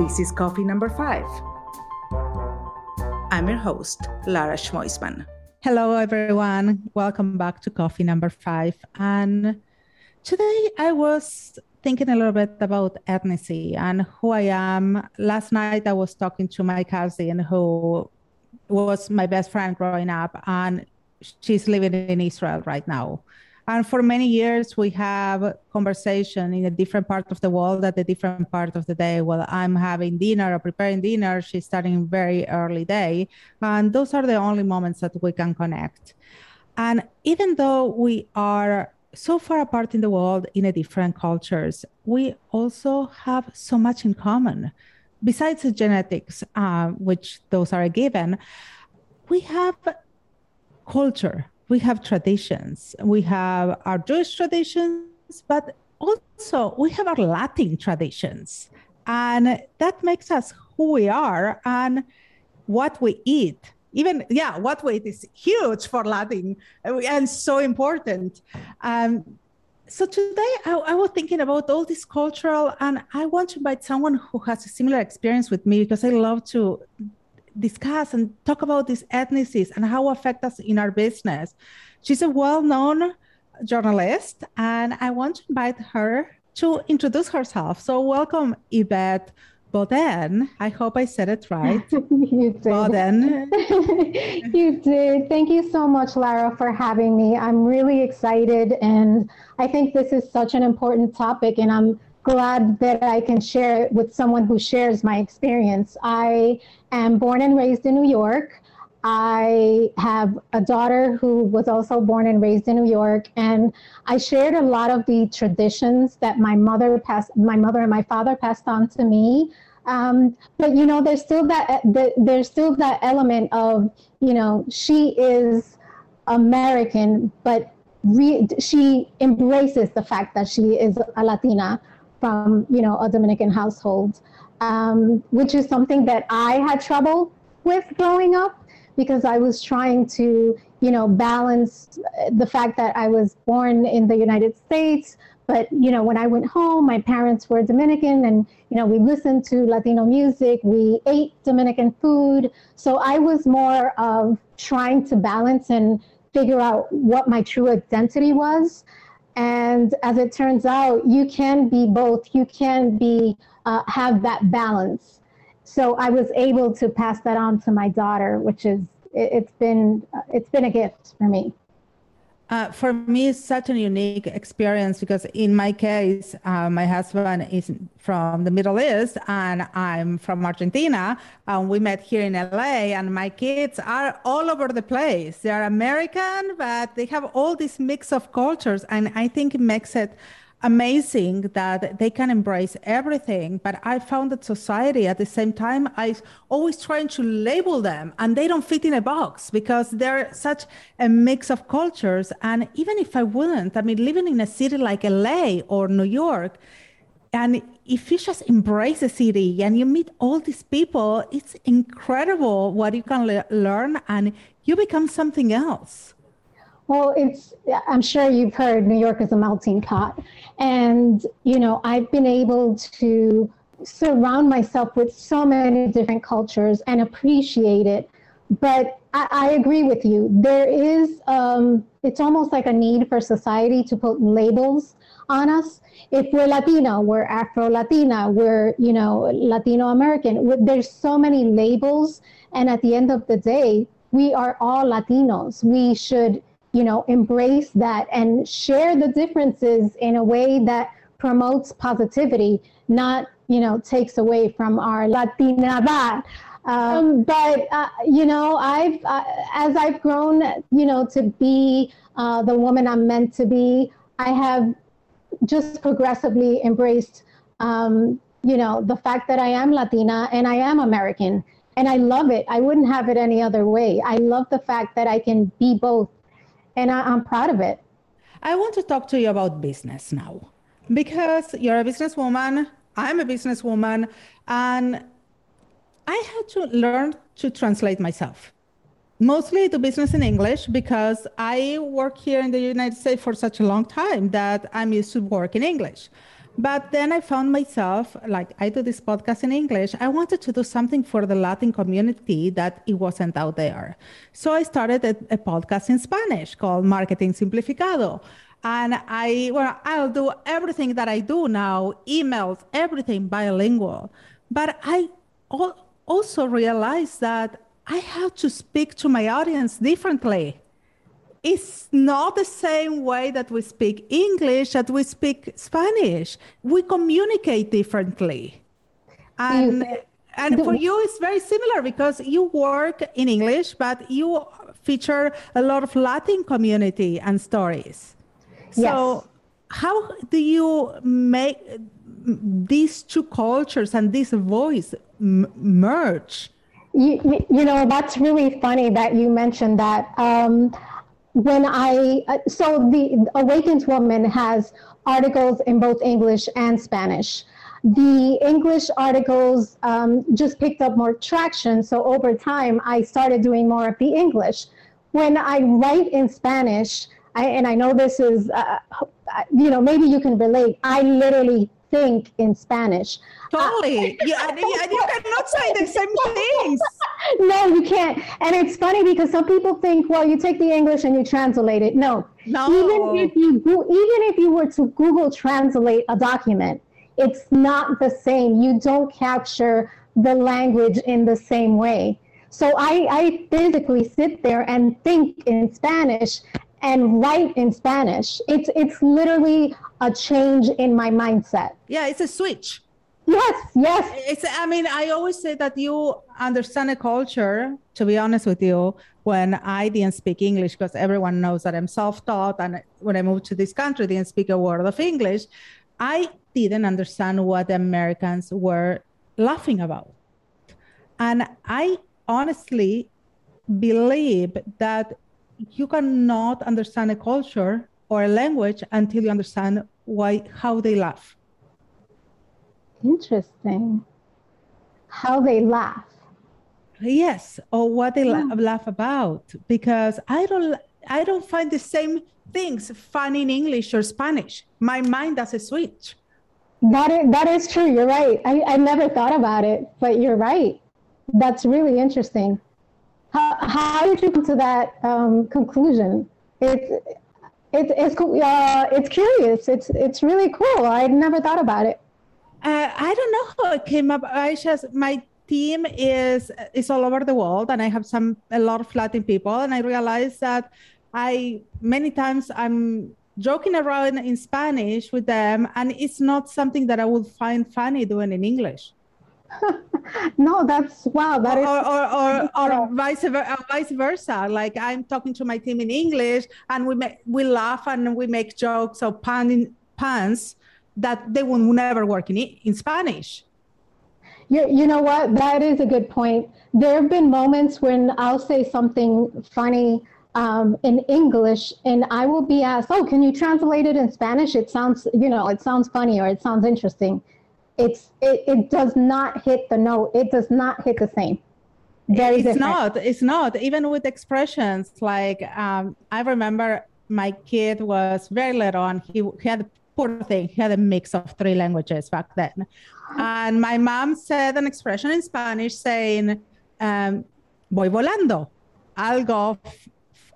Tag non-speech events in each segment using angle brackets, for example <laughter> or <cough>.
This is coffee number five. I'm your host, Lara Schmoisman. Hello, everyone. Welcome back to coffee number five. And today I was thinking a little bit about ethnicity and who I am. Last night I was talking to my cousin who was my best friend growing up, and she's living in Israel right now. And for many years, we have conversation in a different part of the world at a different part of the day. While I'm having dinner or preparing dinner, she's starting very early day. And those are the only moments that we can connect. And even though we are so far apart in the world in a different cultures, we also have so much in common. Besides the genetics, uh, which those are a given, we have culture we have traditions. We have our Jewish traditions, but also we have our Latin traditions. And that makes us who we are and what we eat. Even, yeah, what we eat is huge for Latin and so important. Um, so today I, I, was thinking about all this cultural, and I want to invite someone who has a similar experience with me because I love to discuss and talk about these ethnicities and how affect us in our business. She's a well-known journalist, and I want to invite her to introduce herself. So welcome, Yvette Boden. I hope I said it right. <laughs> you did. Boden. <laughs> you did. Thank you so much, Lara, for having me. I'm really excited, and I think this is such an important topic, and I'm glad that I can share it with someone who shares my experience. I am born and raised in New York. I have a daughter who was also born and raised in New York, and I shared a lot of the traditions that my mother passed, my mother and my father passed on to me. Um, but you know, there's still that there's still that element of you know she is American, but re- she embraces the fact that she is a Latina from you know a Dominican household, um, which is something that I had trouble with growing up because I was trying to you know balance the fact that I was born in the United States, but you know when I went home, my parents were Dominican, and you know we listened to Latino music, we ate Dominican food, so I was more of trying to balance and figure out what my true identity was and as it turns out you can be both. You can be uh, have that balance. So i was able to pass that on to my daughter which is it, has been it's been a gift for me uh, for me, it's such a unique experience because in my case, uh, my husband is from the Middle East and I'm from Argentina. And we met here in LA, and my kids are all over the place. They are American, but they have all this mix of cultures, and I think it makes it amazing that they can embrace everything but i found that society at the same time i always trying to label them and they don't fit in a box because they're such a mix of cultures. And even if i wouldn't i mean living in a city like la or new york and if you just embrace the city and you meet all these people it's incredible what you can le- learn and you become something else well, it's, I'm sure you've heard New York is a melting pot. And, you know, I've been able to surround myself with so many different cultures and appreciate it. But I, I agree with you. There is, um, it's almost like a need for society to put labels on us. If we're Latino, we're Afro Latina, we're, you know, Latino American. There's so many labels. And at the end of the day, we are all Latinos. We should you know, embrace that and share the differences in a way that promotes positivity, not, you know, takes away from our Latinidad. Um, but uh, you know, I've uh, as I've grown, you know, to be uh, the woman I'm meant to be, I have just progressively embraced, um, you know, the fact that I am Latina and I am American, and I love it. I wouldn't have it any other way. I love the fact that I can be both and I, am proud of it. I want to talk to you about business now because you're a businesswoman. I'm a businesswoman, and I had to learn to translate myself. Mostly to business in English because I work here in the United States for such a long time that I'm used to work in English. But then I found myself, like I do this podcast in English, I wanted to do something for the Latin community that it wasn't out there. So I started a, a podcast in Spanish called Marketing Simplificado. And I, well, I'll do everything that I do now, emails, everything bilingual. But I also realized that I have to speak to my audience differently it's not the same way that we speak English that we speak Spanish. We communicate differently. And, mm. uh, and for you, it's very similar because you work in English, but you feature a lot of Latin community and stories. So, yes. how do you make mm, these two cultures and this voice m- merge? You, you know, that's really funny that you mentioned that. Um, when I, uh, so the Awakened Woman has articles in both English and Spanish. The English articles um, just picked up more traction. So over time, I started doing more of the English. When I write in Spanish, I, and I know this is, uh, you know, maybe you can relate, I literally think in Spanish. Totally. Uh, you, you cannot say the same things. <laughs> no, you can't. And it's funny because some people think, well, you take the English and you translate it. No. No. Even if you even if you were to Google translate a document, it's not the same. You don't capture the language in the same way. So I, I physically sit there and think in Spanish and write in Spanish. It's it's literally a change in my mindset. Yeah, it's a switch. Yes, yes. It's I mean, I always say that you understand a culture, to be honest with you, when I didn't speak English, because everyone knows that I'm self-taught and when I moved to this country, didn't speak a word of English. I didn't understand what the Americans were laughing about. And I honestly believe that you cannot understand a culture or a language until you understand why how they laugh. Interesting. How they laugh. Yes, or what they yeah. laugh about because I don't I don't find the same things funny in English or Spanish. My mind does a switch. That is, that is true. You're right. I, I never thought about it, but you're right. That's really interesting. How, how did you come to that um, conclusion? It's it's it's cool, uh, it's curious. It's it's really cool. I'd never thought about it. Uh, I don't know how it came up. I just my team is is all over the world, and I have some a lot of Latin people, and I realized that I many times I'm joking around in Spanish with them, and it's not something that I would find funny doing in English. No, that's wow. That or, is or, or, or, or vice, versa, uh, vice versa. Like I'm talking to my team in English, and we make, we laugh and we make jokes or pun puns that they will never work in in Spanish. You, you know what? That is a good point. There have been moments when I'll say something funny um, in English, and I will be asked, "Oh, can you translate it in Spanish? It sounds, you know, it sounds funny or it sounds interesting." It's it, it does not hit the note. It does not hit the same. Very it's different. not. It's not. Even with expressions, like um, I remember my kid was very little and he, he had poor thing. He had a mix of three languages back then. And my mom said an expression in Spanish saying, um, voy volando. I'll go. F-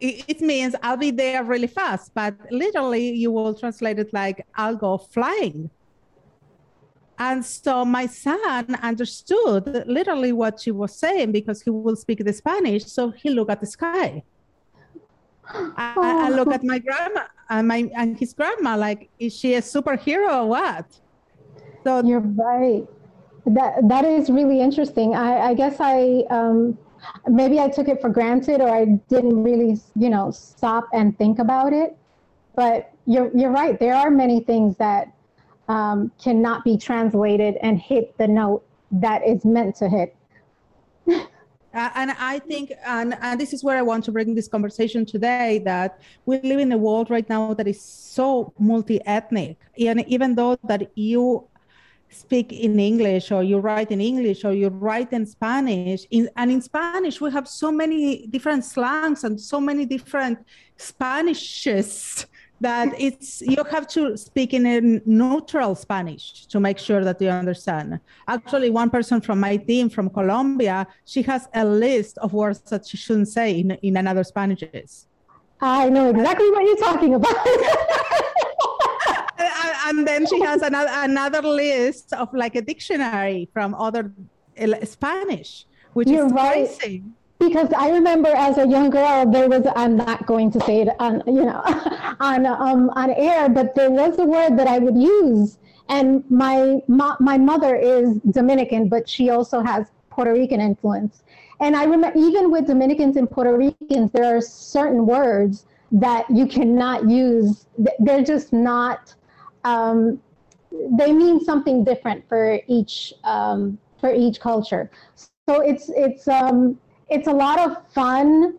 it means I'll be there really fast, but literally you will translate it like I'll go flying. And so my son understood literally what she was saying because he will speak the Spanish. So he looked at the sky. I, I, look at my grandma and my and his grandma like, is she a superhero or what? So you're right. That that is really interesting. I, I guess I um, maybe I took it for granted or I didn't really you know stop and think about it. But you're you're right. There are many things that um, cannot be translated and hit the note that is meant to hit. Uh, and I think, and, and this is where I want to bring this conversation today that we live in a world right now that is so multi ethnic. And even though that you speak in English or you write in English or you write in Spanish, in, and in Spanish, we have so many different slangs and so many different Spanishes that it's you have to speak in a neutral Spanish to make sure that you understand. Actually, one person from my team from Colombia, she has a list of words that she shouldn't say in, in another Spanishes. I know exactly what you're talking about. <laughs> and then she has another another list of like a dictionary from other eh, Spanish, which you're is right. crazy because I remember as a young girl, there was I'm not going to say it on you know <laughs> on um, on air, but there was a word that I would use, and my my my mother is Dominican, but she also has Puerto Rican influence, and I remember even with Dominicans and Puerto Ricans, there are certain words that you cannot use. They're just not. Um, they mean something different for each um, for each culture. So it's it's um, it's a lot of fun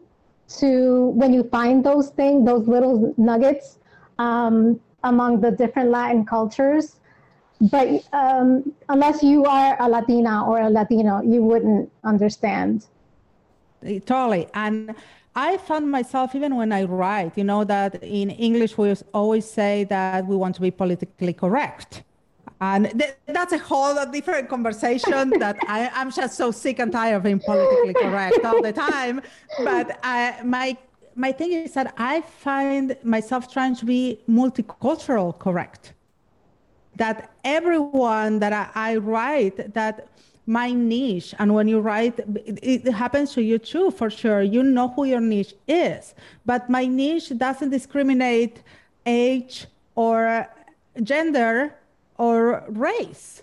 to when you find those things, those little nuggets um, among the different Latin cultures. But um, unless you are a Latina or a Latino, you wouldn't understand. Totally. And I found myself, even when I write, you know, that in English we always say that we want to be politically correct. And th- that's a whole different conversation <laughs> that I, am just so sick and tired of being politically correct all the time. But I, my my thing is that I find myself trying to be multicultural correct. That everyone that I, I write, that my niche, and when you write, it, it happens to you too, for sure. You know who your niche is, but my niche doesn't discriminate age or gender or race.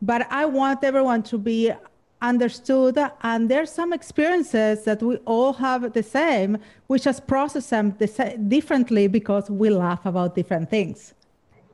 But I want everyone to be understood and there's some experiences that we all have the same. We just process them differently because we laugh about different things.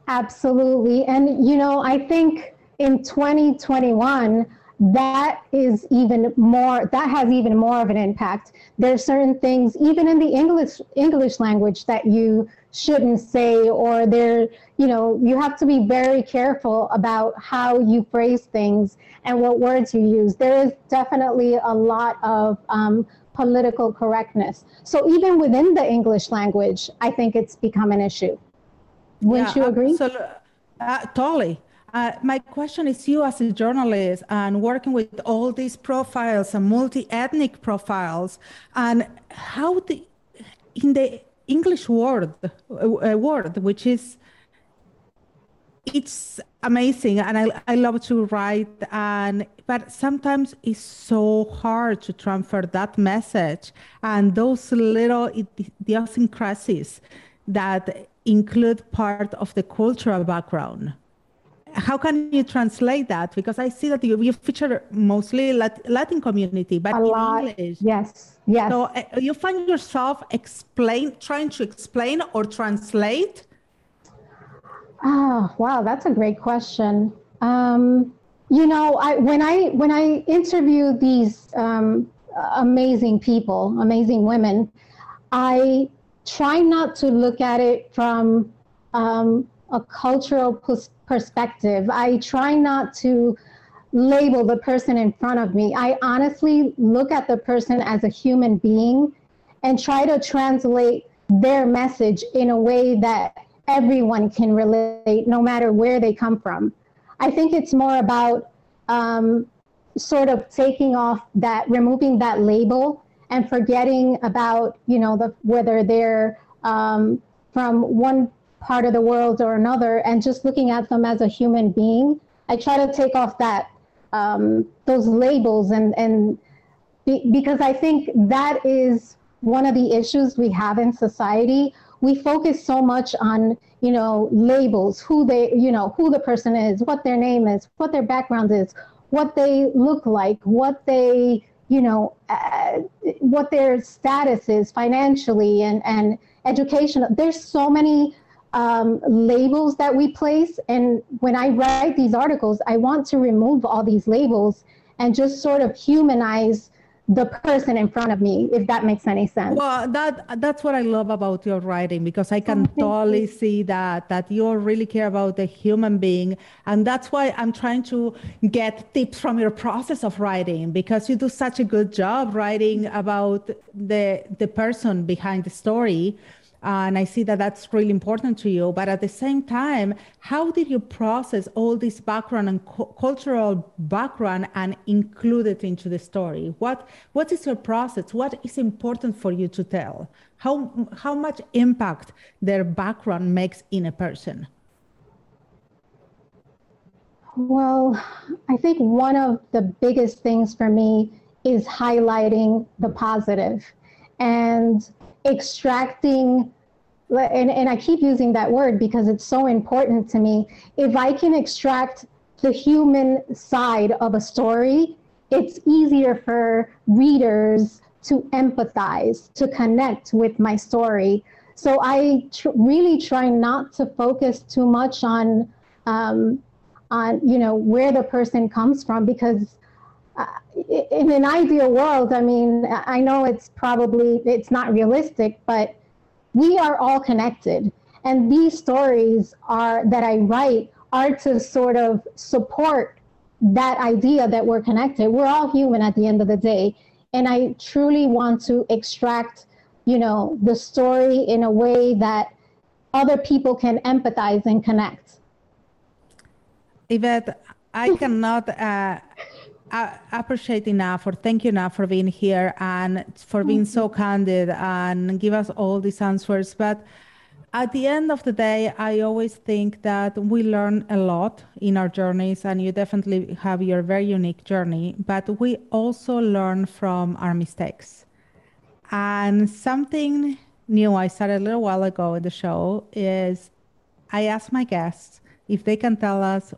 Absolutely. And you know i think in 2021 that is even more that has even more of an impact. There's certain things even in the english english language that you shouldn't say or there you know you have to be very careful about how you phrase things and what words you use. There is definitely a lot of um, political correctness. So even within the english language i think it's become an issue. Wouldn't yeah, you agree? absolutely. Uh, totally. Uh, my question is you as a journalist and working with all these profiles and multi-ethnic profiles and how the in the English word uh, word which is it's amazing and I, I love to write and but sometimes it's so hard to transfer that message and those little idiosyncrasies that include part of the cultural background how can you translate that? Because I see that you, you feature mostly Latin community, but a in lot. English. Yes, yes. So uh, you find yourself explain, trying to explain or translate. Oh, wow, that's a great question. Um, you know, I, when I when I interview these um, amazing people, amazing women, I try not to look at it from um, a cultural perspective. I try not to label the person in front of me. I honestly look at the person as a human being and try to translate their message in a way that everyone can relate, no matter where they come from. I think it's more about um, sort of taking off that, removing that label and forgetting about, you know, the, whether they're um, from one part of the world or another and just looking at them as a human being. I try to take off that um, those labels and and be, because I think that is one of the issues we have in society. We focus so much on you know labels, who they you know who the person is, what their name is, what their background is, what they look like, what they you know uh, what their status is financially and and educational There's so many um, labels that we place. And when I write these articles, I want to remove all these labels and just sort of humanize the person in front of me if that makes any sense well that that's what i love about your writing because i can oh, totally you. see that that you really care about the human being and that's why i'm trying to get tips from your process of writing because you do such a good job writing about the the person behind the story Uh, and I see that that's really important to you. But at the same time, how did you process all this background and cu- cultural background and include it into the story? What what is your process? What is important for you to tell? How how much impact their background makes in a person? Well, I think one of the biggest things for me is highlighting the positive and extracting and, and I keep using that word because it's so important to me. If I can extract the human side of a story, it's easier for readers to empathize, to connect with my story. So I tr- really try not to focus too much on, um, on you know where the person comes from because in an ideal world, I mean, I know it's probably it's not realistic, but we are all connected, and these stories are that I write are to sort of support that idea that we're connected. We're all human at the end of the day, and I truly want to extract, you know, the story in a way that other people can empathize and connect. Yvette, I cannot. Uh I appreciate enough or thank you enough for being here and for being so candid and give us all these answers. But at the end of the day, I always think that we learn a lot in our journeys, and you definitely have your very unique journey, but we also learn from our mistakes. And something new I started a little while ago in the show is I ask my guests if they can tell us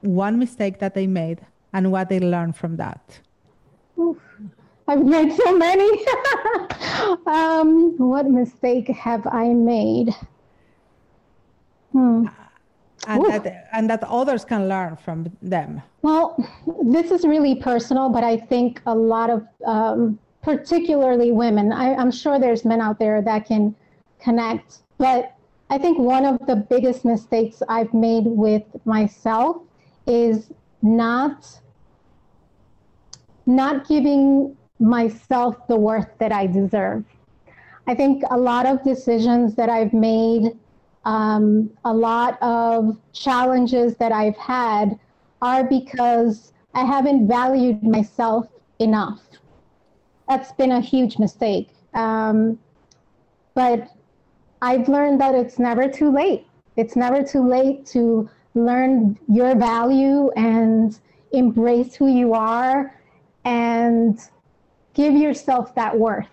one mistake that they made and what they learn from that? Oof, I've made so many. <laughs> um, what mistake have I made? Hmm. And that, and that others can learn from them. Well, this is really personal, but I think a lot of, um, particularly women, I, I'm sure there's men out there that can connect, but I think one of the biggest mistakes I've made with myself is not not giving myself the worth that I deserve. I think a lot of decisions that I've made, um, a lot of challenges that I've had are because I haven't valued myself enough. That's been a huge mistake. Um, but I've learned that it's never too late. It's never too late to learn your value and embrace who you are and give yourself that worth.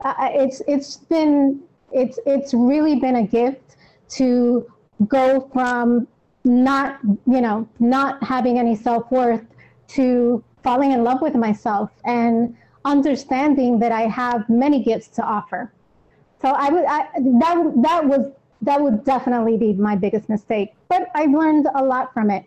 Uh, it's it's been it's it's really been a gift to go from not you know not having any self worth to falling in love with myself and understanding that I have many gifts to offer. So I would I, that that was that would definitely be my biggest mistake, but I've learned a lot from it.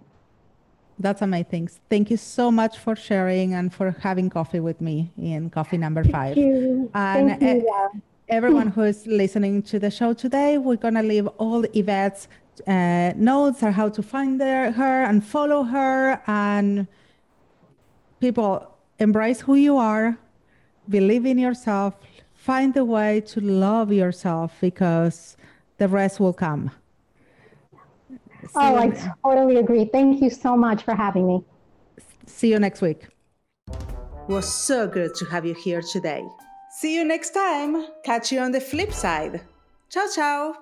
That's amazing. Thank you so much for sharing and for having coffee with me in coffee number five. Thank you. And Thank you, yeah. everyone who is listening to the show today, we're going to leave all Yvette's uh, notes on how to find their, her and follow her. And people, embrace who you are, believe in yourself, find a way to love yourself because the rest will come. Oh, I totally agree. Thank you so much for having me. See you next week. It was so good to have you here today. See you next time. Catch you on the flip side. Ciao, ciao.